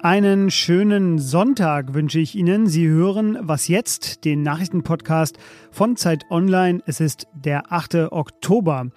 Einen schönen Sonntag wünsche ich Ihnen. Sie hören Was jetzt, den Nachrichtenpodcast von Zeit Online. Es ist der 8. Oktober.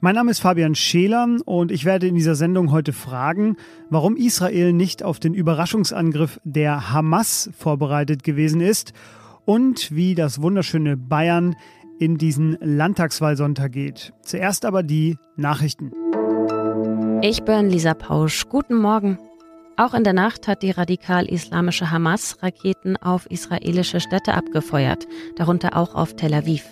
Mein Name ist Fabian Scheler und ich werde in dieser Sendung heute fragen, warum Israel nicht auf den Überraschungsangriff der Hamas vorbereitet gewesen ist und wie das wunderschöne Bayern in diesen Landtagswahlsonntag geht. Zuerst aber die Nachrichten. Ich bin Lisa Pausch. Guten Morgen. Auch in der Nacht hat die radikal-islamische Hamas Raketen auf israelische Städte abgefeuert, darunter auch auf Tel Aviv.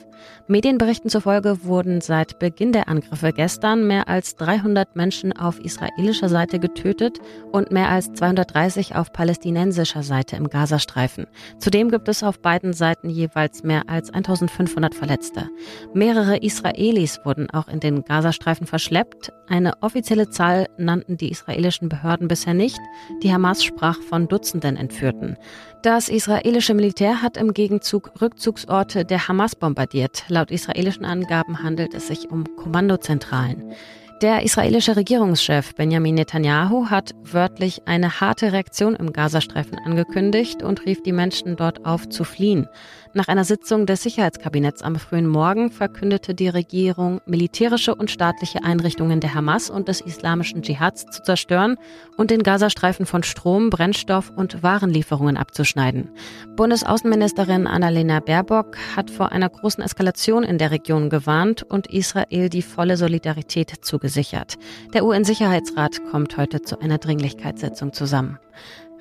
Medienberichten zufolge wurden seit Beginn der Angriffe gestern mehr als 300 Menschen auf israelischer Seite getötet und mehr als 230 auf palästinensischer Seite im Gazastreifen. Zudem gibt es auf beiden Seiten jeweils mehr als 1500 Verletzte. Mehrere Israelis wurden auch in den Gazastreifen verschleppt. Eine offizielle Zahl nannten die israelischen Behörden bisher nicht. Die Hamas sprach von Dutzenden Entführten. Das israelische Militär hat im Gegenzug Rückzugsorte der Hamas bombardiert. Laut israelischen Angaben handelt es sich um Kommandozentralen. Der israelische Regierungschef Benjamin Netanyahu hat wörtlich eine harte Reaktion im Gazastreifen angekündigt und rief die Menschen dort auf zu fliehen. Nach einer Sitzung des Sicherheitskabinetts am frühen Morgen verkündete die Regierung, militärische und staatliche Einrichtungen der Hamas und des islamischen Dschihads zu zerstören und den Gazastreifen von Strom, Brennstoff und Warenlieferungen abzuschneiden. Bundesaußenministerin Annalena Baerbock hat vor einer großen Eskalation in der Region gewarnt und Israel die volle Solidarität zugesichert. Der UN-Sicherheitsrat kommt heute zu einer Dringlichkeitssitzung zusammen.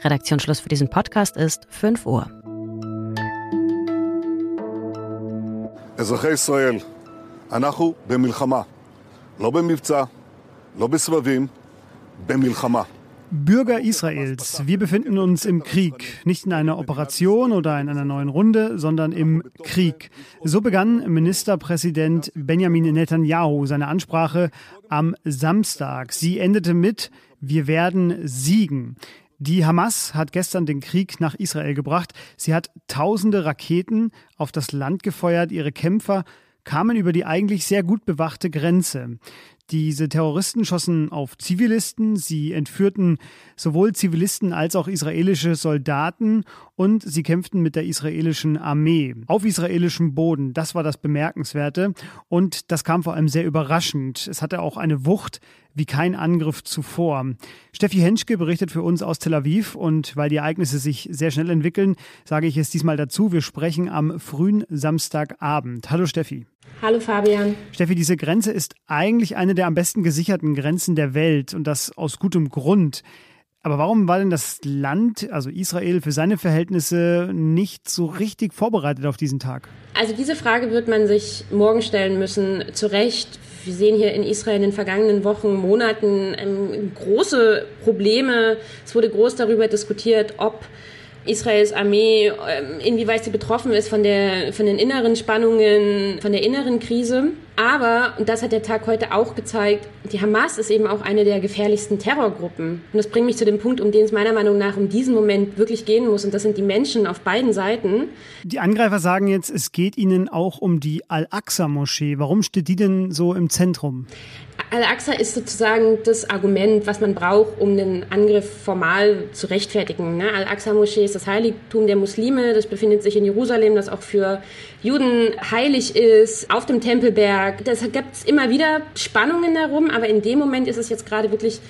Redaktionsschluss für diesen Podcast ist 5 Uhr. אזרחי ישראל, אנחנו במלחמה. לא במבצע, לא בסבבים, במלחמה. Bürger Israels, wir befinden uns im Krieg, nicht in einer Operation oder in einer neuen Runde, sondern im Krieg. So begann Ministerpräsident Benjamin Netanyahu seine Ansprache am Samstag. Sie endete mit Wir werden siegen. Die Hamas hat gestern den Krieg nach Israel gebracht. Sie hat tausende Raketen auf das Land gefeuert. Ihre Kämpfer kamen über die eigentlich sehr gut bewachte Grenze. Diese Terroristen schossen auf Zivilisten, sie entführten sowohl Zivilisten als auch israelische Soldaten und sie kämpften mit der israelischen Armee auf israelischem Boden. Das war das Bemerkenswerte und das kam vor allem sehr überraschend. Es hatte auch eine Wucht wie kein Angriff zuvor. Steffi Henschke berichtet für uns aus Tel Aviv und weil die Ereignisse sich sehr schnell entwickeln, sage ich es diesmal dazu. Wir sprechen am frühen Samstagabend. Hallo Steffi. Hallo Fabian. Steffi, diese Grenze ist eigentlich eine der am besten gesicherten Grenzen der Welt und das aus gutem Grund. Aber warum war denn das Land, also Israel, für seine Verhältnisse nicht so richtig vorbereitet auf diesen Tag? Also diese Frage wird man sich morgen stellen müssen. Zu Recht. Wir sehen hier in Israel in den vergangenen Wochen, Monaten ähm, große Probleme. Es wurde groß darüber diskutiert, ob Israels Armee, ähm, inwieweit sie betroffen ist von, der, von den inneren Spannungen, von der inneren Krise. Aber, und das hat der Tag heute auch gezeigt, die Hamas ist eben auch eine der gefährlichsten Terrorgruppen. Und das bringt mich zu dem Punkt, um den es meiner Meinung nach um diesen Moment wirklich gehen muss. Und das sind die Menschen auf beiden Seiten. Die Angreifer sagen jetzt, es geht ihnen auch um die Al-Aqsa-Moschee. Warum steht die denn so im Zentrum? Al-Aqsa ist sozusagen das Argument, was man braucht, um den Angriff formal zu rechtfertigen. Ne? Al-Aqsa-Moschee ist das Heiligtum der Muslime, das befindet sich in Jerusalem, das auch für Juden heilig ist, auf dem Tempelberg. Das gibt es immer wieder Spannungen darum, aber in dem Moment ist es jetzt gerade wirklich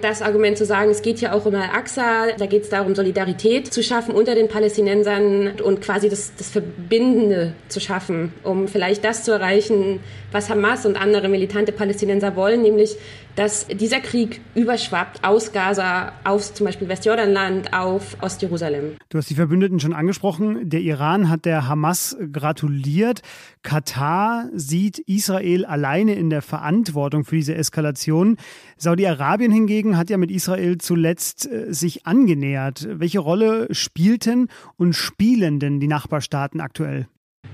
das Argument zu sagen, es geht hier auch um Al-Aqsa, da geht es darum, Solidarität zu schaffen unter den Palästinensern und quasi das, das Verbindende zu schaffen, um vielleicht das zu erreichen, was Hamas und andere militante Palästinenser wollen, nämlich dass dieser Krieg überschwappt aus Gaza auf zum Beispiel Westjordanland, auf Ostjerusalem. Du hast die Verbündeten schon angesprochen. Der Iran hat der Hamas gratuliert. Katar sieht Israel alleine in der Verantwortung für diese Eskalation. Saudi-Arabien hingegen hat ja mit Israel zuletzt äh, sich angenähert. Welche Rolle spielten und spielen denn die Nachbarstaaten aktuell?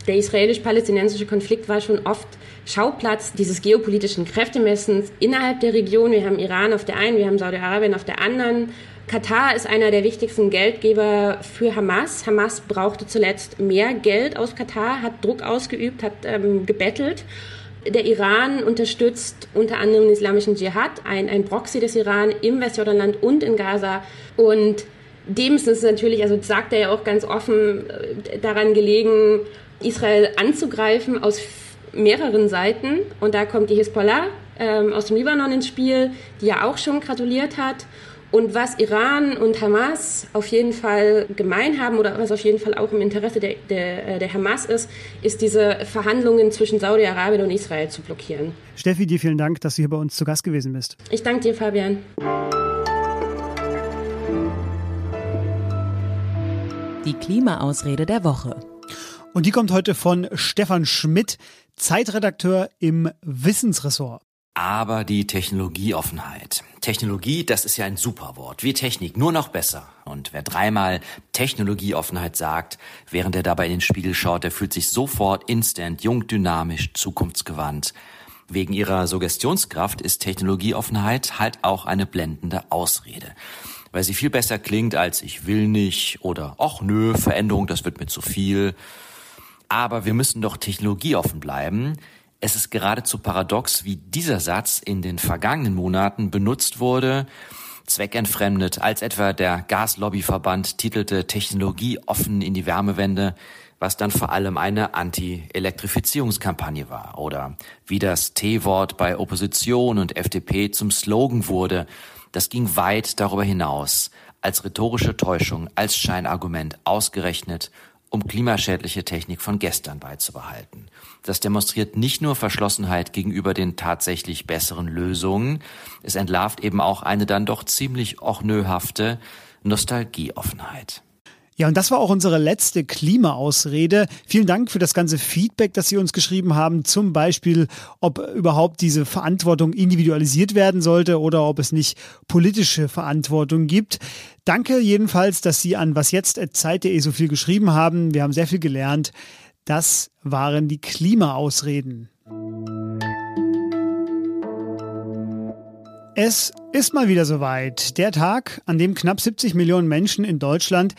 Der israelisch-palästinensische Konflikt war schon oft Schauplatz dieses geopolitischen Kräftemessens innerhalb der Region. Wir haben Iran auf der einen, wir haben Saudi-Arabien auf der anderen. Katar ist einer der wichtigsten Geldgeber für Hamas. Hamas brauchte zuletzt mehr Geld aus Katar, hat Druck ausgeübt, hat ähm, gebettelt. Der Iran unterstützt unter anderem den islamischen Dschihad, ein, ein Proxy des Iran im Westjordanland und in Gaza. Und dem ist es natürlich, also sagt er ja auch ganz offen, äh, daran gelegen, Israel anzugreifen aus mehreren Seiten. Und da kommt die Hisbollah ähm, aus dem Libanon ins Spiel, die ja auch schon gratuliert hat. Und was Iran und Hamas auf jeden Fall gemein haben oder was auf jeden Fall auch im Interesse der, der, äh, der Hamas ist, ist diese Verhandlungen zwischen Saudi-Arabien und Israel zu blockieren. Steffi, dir vielen Dank, dass du hier bei uns zu Gast gewesen bist. Ich danke dir, Fabian. Die Klimaausrede der Woche. Und die kommt heute von Stefan Schmidt, Zeitredakteur im Wissensressort. Aber die Technologieoffenheit. Technologie, das ist ja ein super Wort. Wie Technik, nur noch besser. Und wer dreimal Technologieoffenheit sagt, während er dabei in den Spiegel schaut, der fühlt sich sofort instant jung, dynamisch, zukunftsgewandt. Wegen ihrer Suggestionskraft ist Technologieoffenheit halt auch eine blendende Ausrede. Weil sie viel besser klingt als ich will nicht oder ach nö, Veränderung, das wird mir zu viel. Aber wir müssen doch technologieoffen bleiben, es ist geradezu paradox, wie dieser Satz in den vergangenen Monaten benutzt wurde, zweckentfremdet, als etwa der Gaslobbyverband titelte Technologie offen in die Wärmewende, was dann vor allem eine Anti-Elektrifizierungskampagne war, oder wie das T-Wort bei Opposition und FDP zum Slogan wurde, das ging weit darüber hinaus, als rhetorische Täuschung, als Scheinargument ausgerechnet um klimaschädliche Technik von gestern beizubehalten. Das demonstriert nicht nur Verschlossenheit gegenüber den tatsächlich besseren Lösungen, es entlarvt eben auch eine dann doch ziemlich ochnöhafte Nostalgieoffenheit. Ja, und das war auch unsere letzte Klimaausrede. Vielen Dank für das ganze Feedback, das Sie uns geschrieben haben. Zum Beispiel, ob überhaupt diese Verantwortung individualisiert werden sollte oder ob es nicht politische Verantwortung gibt. Danke jedenfalls, dass Sie an wasjetzt.zeit.de so viel geschrieben haben. Wir haben sehr viel gelernt. Das waren die Klimaausreden. Es ist mal wieder soweit. Der Tag, an dem knapp 70 Millionen Menschen in Deutschland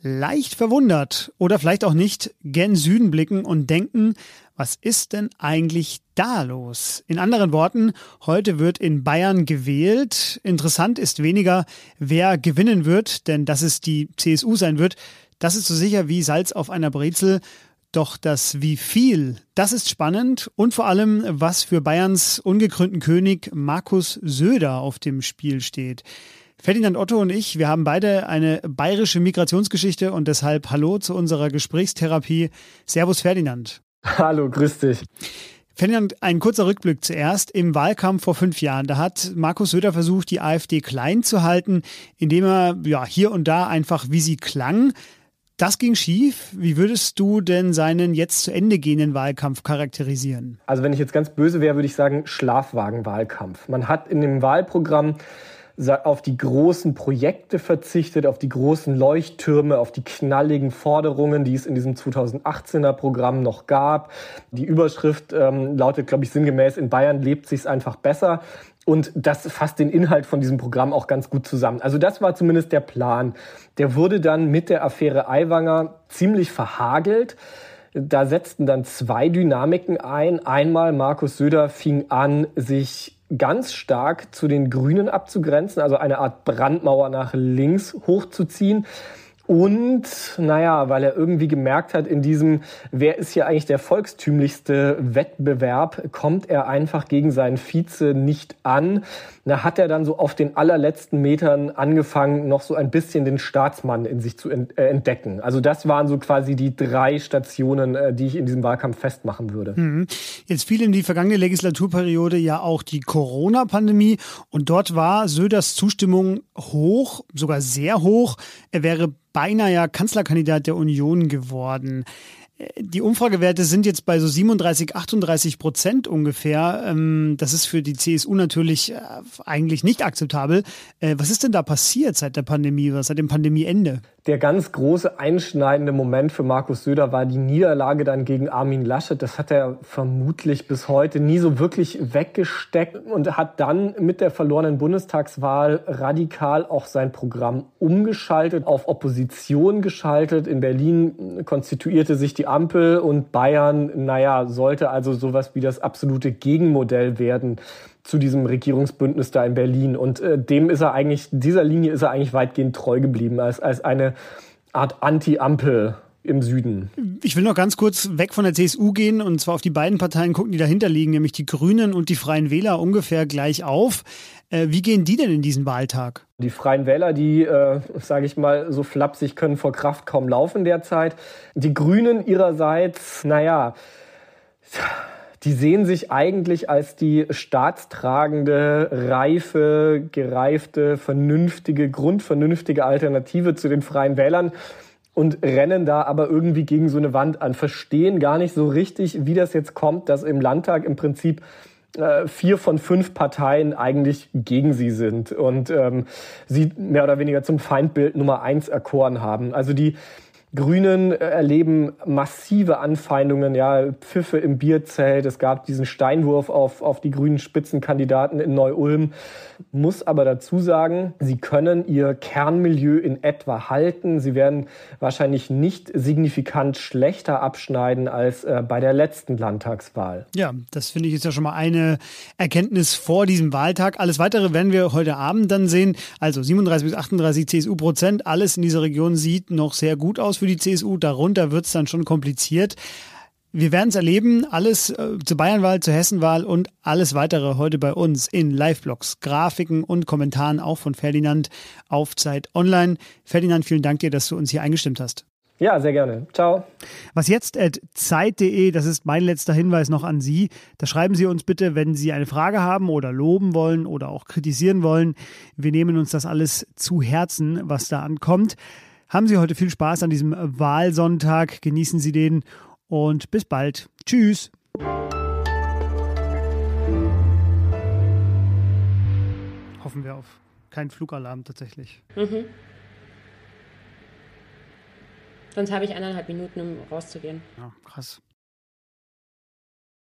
leicht verwundert oder vielleicht auch nicht gen Süden blicken und denken, was ist denn eigentlich da los? In anderen Worten, heute wird in Bayern gewählt. Interessant ist weniger, wer gewinnen wird, denn dass es die CSU sein wird, das ist so sicher wie Salz auf einer Brezel. Doch das wie viel, das ist spannend und vor allem, was für Bayerns ungekrönten König Markus Söder auf dem Spiel steht. Ferdinand Otto und ich, wir haben beide eine bayerische Migrationsgeschichte und deshalb Hallo zu unserer Gesprächstherapie. Servus Ferdinand. Hallo, grüß dich. Ferdinand, ein kurzer Rückblick zuerst. Im Wahlkampf vor fünf Jahren, da hat Markus Söder versucht, die AfD klein zu halten, indem er ja, hier und da einfach, wie sie klang, das ging schief. Wie würdest du denn seinen jetzt zu Ende gehenden Wahlkampf charakterisieren? Also wenn ich jetzt ganz böse wäre, würde ich sagen Schlafwagenwahlkampf. Man hat in dem Wahlprogramm auf die großen Projekte verzichtet, auf die großen Leuchttürme, auf die knalligen Forderungen, die es in diesem 2018er Programm noch gab. Die Überschrift ähm, lautet, glaube ich, sinngemäß, in Bayern lebt sich's einfach besser. Und das fasst den Inhalt von diesem Programm auch ganz gut zusammen. Also das war zumindest der Plan. Der wurde dann mit der Affäre Aiwanger ziemlich verhagelt. Da setzten dann zwei Dynamiken ein. Einmal Markus Söder fing an, sich ganz stark zu den Grünen abzugrenzen, also eine Art Brandmauer nach links hochzuziehen. Und naja, weil er irgendwie gemerkt hat, in diesem, wer ist hier eigentlich der volkstümlichste Wettbewerb, kommt er einfach gegen seinen Vize nicht an. Da hat er dann so auf den allerletzten Metern angefangen, noch so ein bisschen den Staatsmann in sich zu äh, entdecken. Also das waren so quasi die drei Stationen, äh, die ich in diesem Wahlkampf festmachen würde. Mhm. Jetzt fiel in die vergangene Legislaturperiode ja auch die Corona-Pandemie und dort war Söders Zustimmung hoch, sogar sehr hoch. Er wäre beinahe ja Kanzlerkandidat der Union geworden. Die Umfragewerte sind jetzt bei so 37, 38 Prozent ungefähr. Ähm, das ist für die CSU natürlich äh, eigentlich nicht akzeptabel. Äh, was ist denn da passiert seit der Pandemie seit dem Pandemieende? Der ganz große einschneidende Moment für Markus Söder war die Niederlage dann gegen Armin Laschet. Das hat er vermutlich bis heute nie so wirklich weggesteckt und hat dann mit der verlorenen Bundestagswahl radikal auch sein Programm umgeschaltet, auf Opposition geschaltet. In Berlin konstituierte sich die Ampel und Bayern, naja, sollte also sowas wie das absolute Gegenmodell werden zu diesem Regierungsbündnis da in Berlin. Und äh, dem ist er eigentlich, dieser Linie ist er eigentlich weitgehend treu geblieben, als, als eine Art Anti-Ampel im Süden. Ich will noch ganz kurz weg von der CSU gehen und zwar auf die beiden Parteien gucken, die dahinter liegen, nämlich die Grünen und die Freien Wähler ungefähr gleich auf. Äh, wie gehen die denn in diesen Wahltag? Die Freien Wähler, die, äh, sage ich mal, so flapsig können vor Kraft kaum laufen derzeit. Die Grünen ihrerseits, naja, die sehen sich eigentlich als die staatstragende, reife, gereifte, vernünftige, grundvernünftige Alternative zu den Freien Wählern und rennen da aber irgendwie gegen so eine Wand an, verstehen gar nicht so richtig, wie das jetzt kommt, dass im Landtag im Prinzip äh, vier von fünf Parteien eigentlich gegen sie sind und ähm, sie mehr oder weniger zum Feindbild Nummer eins erkoren haben. Also die Grünen erleben massive Anfeindungen, ja, Pfiffe im Bierzelt. Es gab diesen Steinwurf auf, auf die grünen Spitzenkandidaten in Neu-Ulm. Muss aber dazu sagen, sie können ihr Kernmilieu in etwa halten. Sie werden wahrscheinlich nicht signifikant schlechter abschneiden als äh, bei der letzten Landtagswahl. Ja, das finde ich ist ja schon mal eine Erkenntnis vor diesem Wahltag. Alles weitere werden wir heute Abend dann sehen. Also 37 bis 38 CSU Prozent. Alles in dieser Region sieht noch sehr gut aus für die CSU. Darunter wird es dann schon kompliziert. Wir werden es erleben, alles äh, zur Bayernwahl, zur Hessenwahl und alles weitere heute bei uns in Live-Blogs, Grafiken und Kommentaren auch von Ferdinand auf Zeit Online. Ferdinand, vielen Dank dir, dass du uns hier eingestimmt hast. Ja, sehr gerne. Ciao. Was jetzt at zeit.de, das ist mein letzter Hinweis noch an Sie. Da schreiben Sie uns bitte, wenn Sie eine Frage haben oder loben wollen oder auch kritisieren wollen. Wir nehmen uns das alles zu Herzen, was da ankommt. Haben Sie heute viel Spaß an diesem Wahlsonntag. Genießen Sie den und bis bald. Tschüss. Hoffen wir auf keinen Flugalarm tatsächlich. Mhm. Sonst habe ich eineinhalb Minuten, um rauszugehen. Ja, krass.